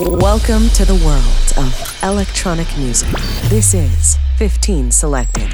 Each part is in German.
Welcome to the world of electronic music. This is 15 Selected.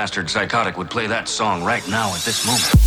Bastard psychotic would play that song right now at this moment?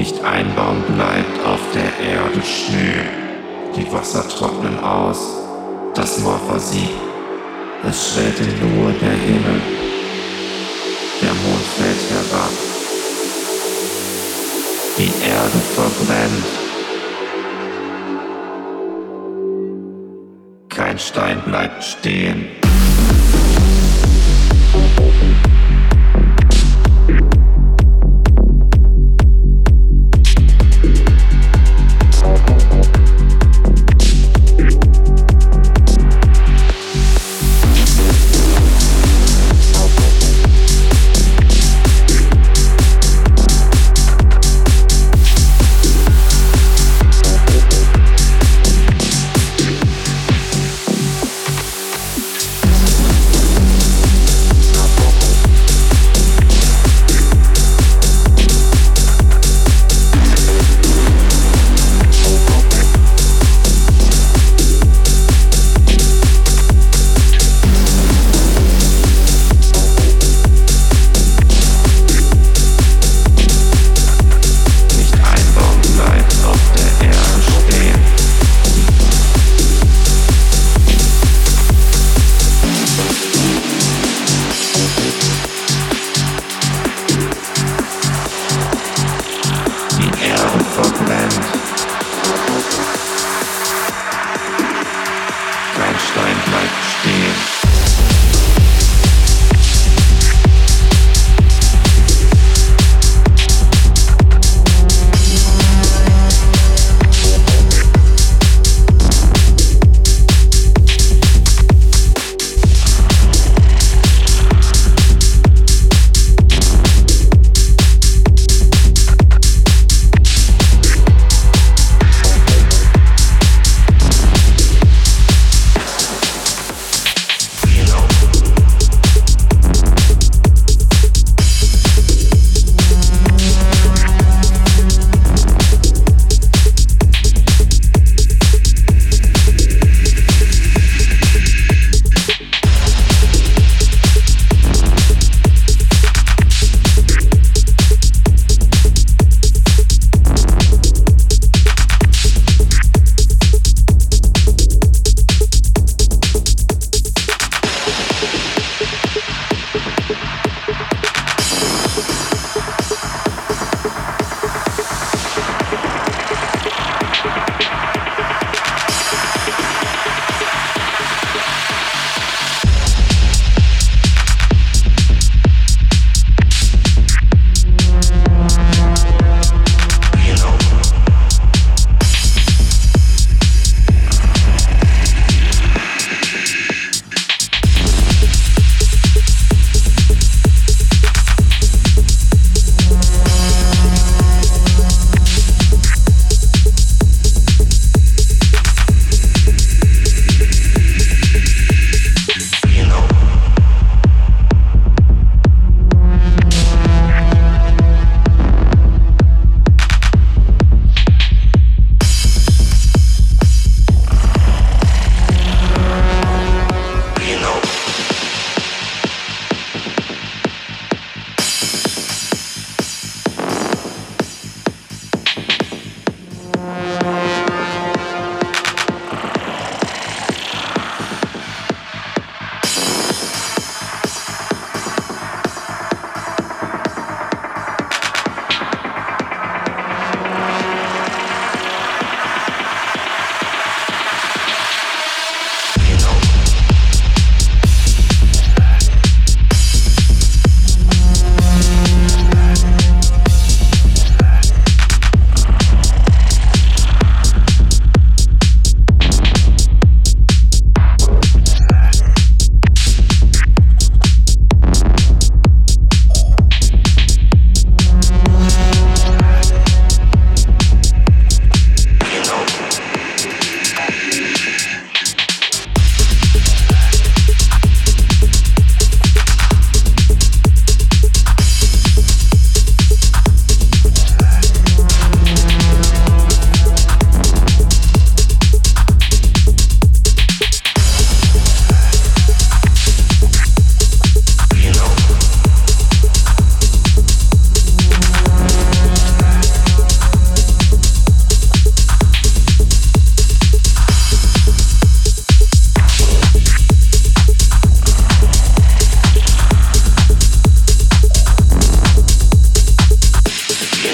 Nicht ein Baum bleibt auf der Erde Schnee. Die Wasser trocknen aus, das Moor versiegt. Es schwellt in Ruhe der Himmel. Der Mond fällt herab. Die Erde verbrennt. Kein Stein bleibt stehen.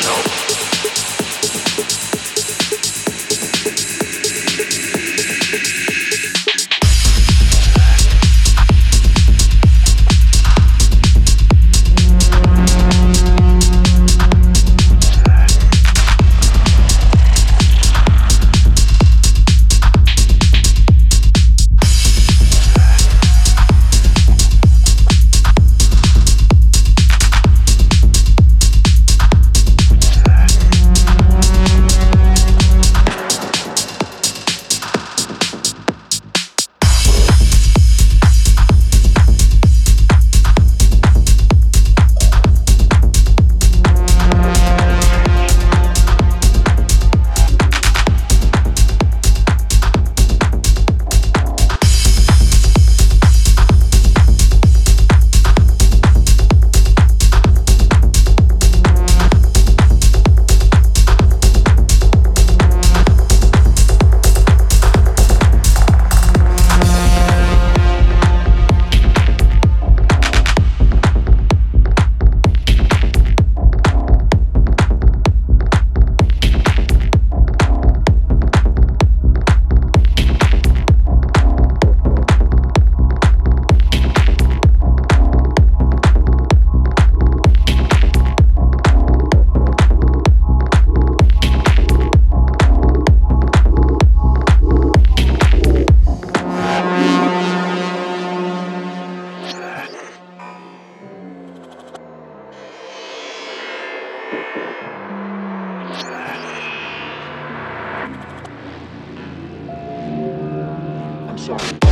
know. show.